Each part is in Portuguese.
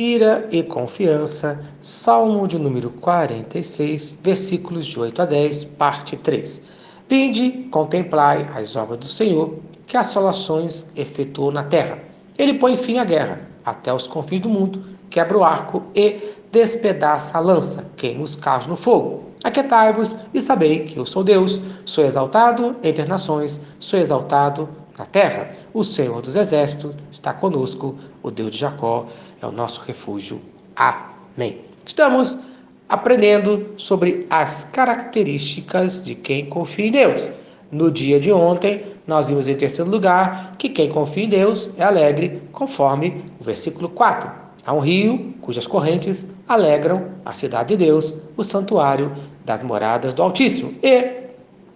ira e confiança, Salmo de número 46, versículos de 8 a 10, parte 3. Vinde, contemplai as obras do Senhor, que assolações efetuou na terra. Ele põe fim à guerra, até os confins do mundo, quebra o arco e despedaça a lança, queima os carros no fogo. Aquetai-vos e sabei que eu sou Deus, sou exaltado entre as nações, sou exaltado na terra. O Senhor dos Exércitos está conosco, o Deus de Jacó é o nosso refúgio. Amém. Estamos aprendendo sobre as características de quem confia em Deus. No dia de ontem, nós vimos em terceiro lugar que quem confia em Deus é alegre, conforme o versículo 4. Há um rio cujas correntes alegram a cidade de Deus, o santuário das moradas do Altíssimo. E,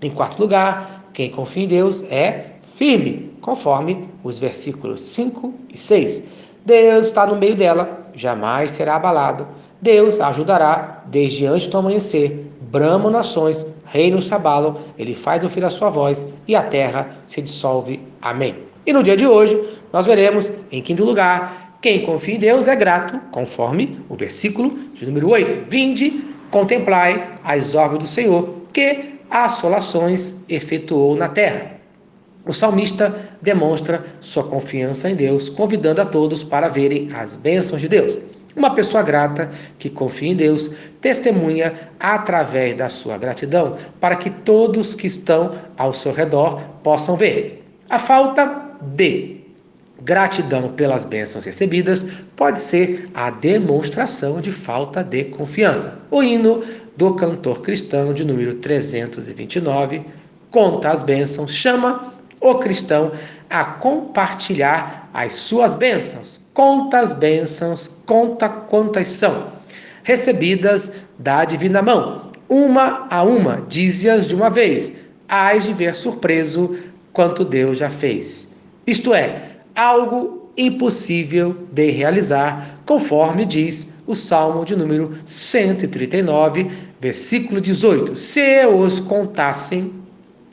em quarto lugar, quem confia em Deus é firme, conforme os versículos 5 e 6. Deus está no meio dela, jamais será abalado. Deus a ajudará desde antes do amanhecer. Bramo nações, reinos se abalam, ele faz ouvir a sua voz e a terra se dissolve. Amém. E no dia de hoje, nós veremos, em quinto lugar, quem confia em Deus é grato, conforme o versículo de número 8. Vinde, contemplai as obras do Senhor, que assolações efetuou na terra. O salmista demonstra sua confiança em Deus, convidando a todos para verem as bênçãos de Deus. Uma pessoa grata que confia em Deus testemunha através da sua gratidão para que todos que estão ao seu redor possam ver. A falta de gratidão pelas bênçãos recebidas pode ser a demonstração de falta de confiança. O hino do cantor cristão de número 329 conta as bênçãos, chama o cristão a compartilhar as suas bênçãos. Conta as bênçãos, conta quantas são, recebidas da divina mão, uma a uma, dize-as de uma vez, hás de ver surpreso quanto Deus já fez. Isto é, algo impossível de realizar, conforme diz o Salmo de número 139, versículo 18. Se os contassem,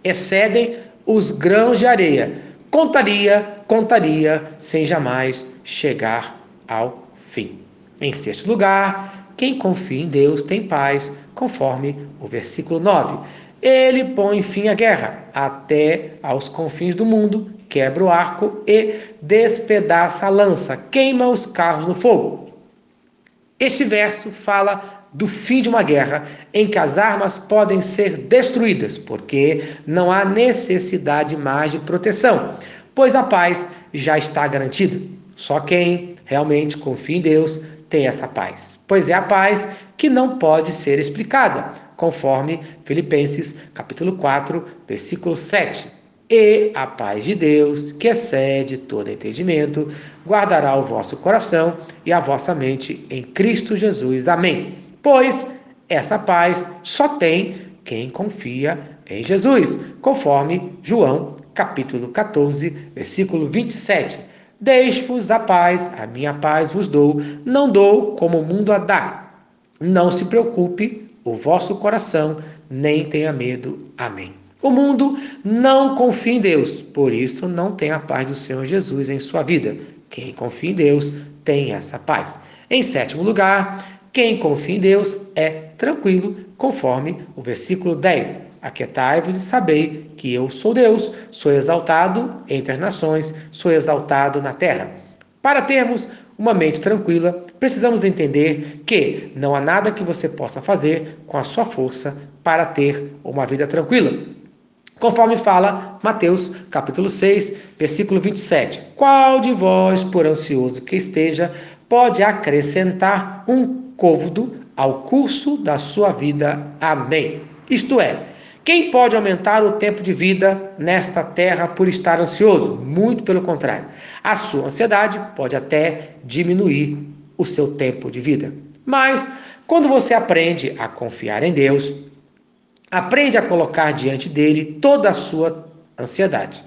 excedem os grãos de areia. Contaria, contaria, sem jamais chegar ao fim. Em sexto lugar, quem confia em Deus tem paz, conforme o versículo 9. Ele põe fim à guerra até aos confins do mundo, quebra o arco e despedaça a lança, queima os carros no fogo. Este verso fala do fim de uma guerra em que as armas podem ser destruídas, porque não há necessidade mais de proteção, pois a paz já está garantida. Só quem realmente confia em Deus tem essa paz, pois é a paz que não pode ser explicada, conforme Filipenses capítulo 4, versículo 7. E a paz de Deus, que excede todo entendimento, guardará o vosso coração e a vossa mente em Cristo Jesus. Amém pois essa paz só tem quem confia em Jesus, conforme João capítulo 14, versículo 27. Deixe-vos a paz, a minha paz vos dou, não dou como o mundo a dá. Não se preocupe o vosso coração, nem tenha medo. Amém. O mundo não confia em Deus, por isso não tem a paz do Senhor Jesus em sua vida. Quem confia em Deus tem essa paz. Em sétimo lugar, quem confia em Deus é tranquilo, conforme o versículo 10. Aquietai-vos e sabei que eu sou Deus, sou exaltado entre as nações, sou exaltado na terra. Para termos uma mente tranquila, precisamos entender que não há nada que você possa fazer com a sua força para ter uma vida tranquila. Conforme fala Mateus, capítulo 6, versículo 27. Qual de vós, por ansioso que esteja, pode acrescentar um côvodo ao curso da sua vida. Amém. Isto é, quem pode aumentar o tempo de vida nesta terra por estar ansioso? Muito pelo contrário. A sua ansiedade pode até diminuir o seu tempo de vida. Mas quando você aprende a confiar em Deus, aprende a colocar diante dele toda a sua ansiedade.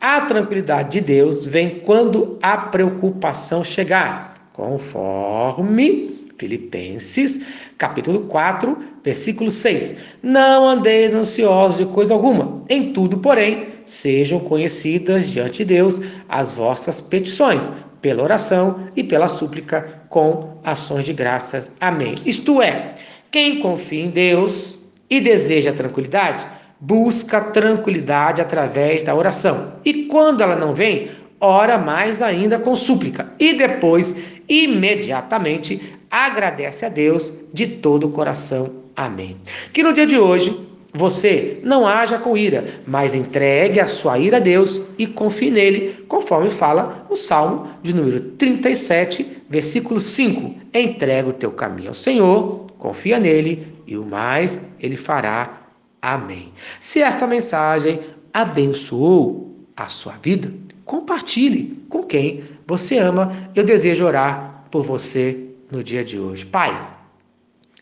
A tranquilidade de Deus vem quando a preocupação chegar, conforme Filipenses, capítulo 4, versículo 6. Não andeis ansiosos de coisa alguma, em tudo, porém, sejam conhecidas diante de Deus as vossas petições, pela oração e pela súplica com ações de graças. Amém. Isto é, quem confia em Deus e deseja tranquilidade, busca tranquilidade através da oração. E quando ela não vem, ora mais ainda com súplica. E depois, imediatamente, agradece a Deus de todo o coração. Amém. Que no dia de hoje você não haja com ira, mas entregue a sua ira a Deus e confie nele, conforme fala o Salmo de número 37, versículo 5. Entrega o teu caminho ao Senhor, confia nele e o mais ele fará. Amém. Se esta mensagem abençoou a sua vida, compartilhe com quem você ama. Eu desejo orar por você no dia de hoje. Pai,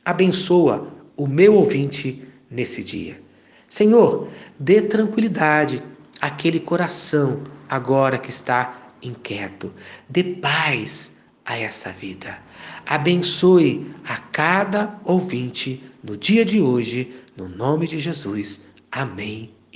abençoa o meu ouvinte nesse dia. Senhor, dê tranquilidade àquele coração agora que está inquieto. Dê paz a essa vida. Abençoe a cada ouvinte no dia de hoje, no nome de Jesus. Amém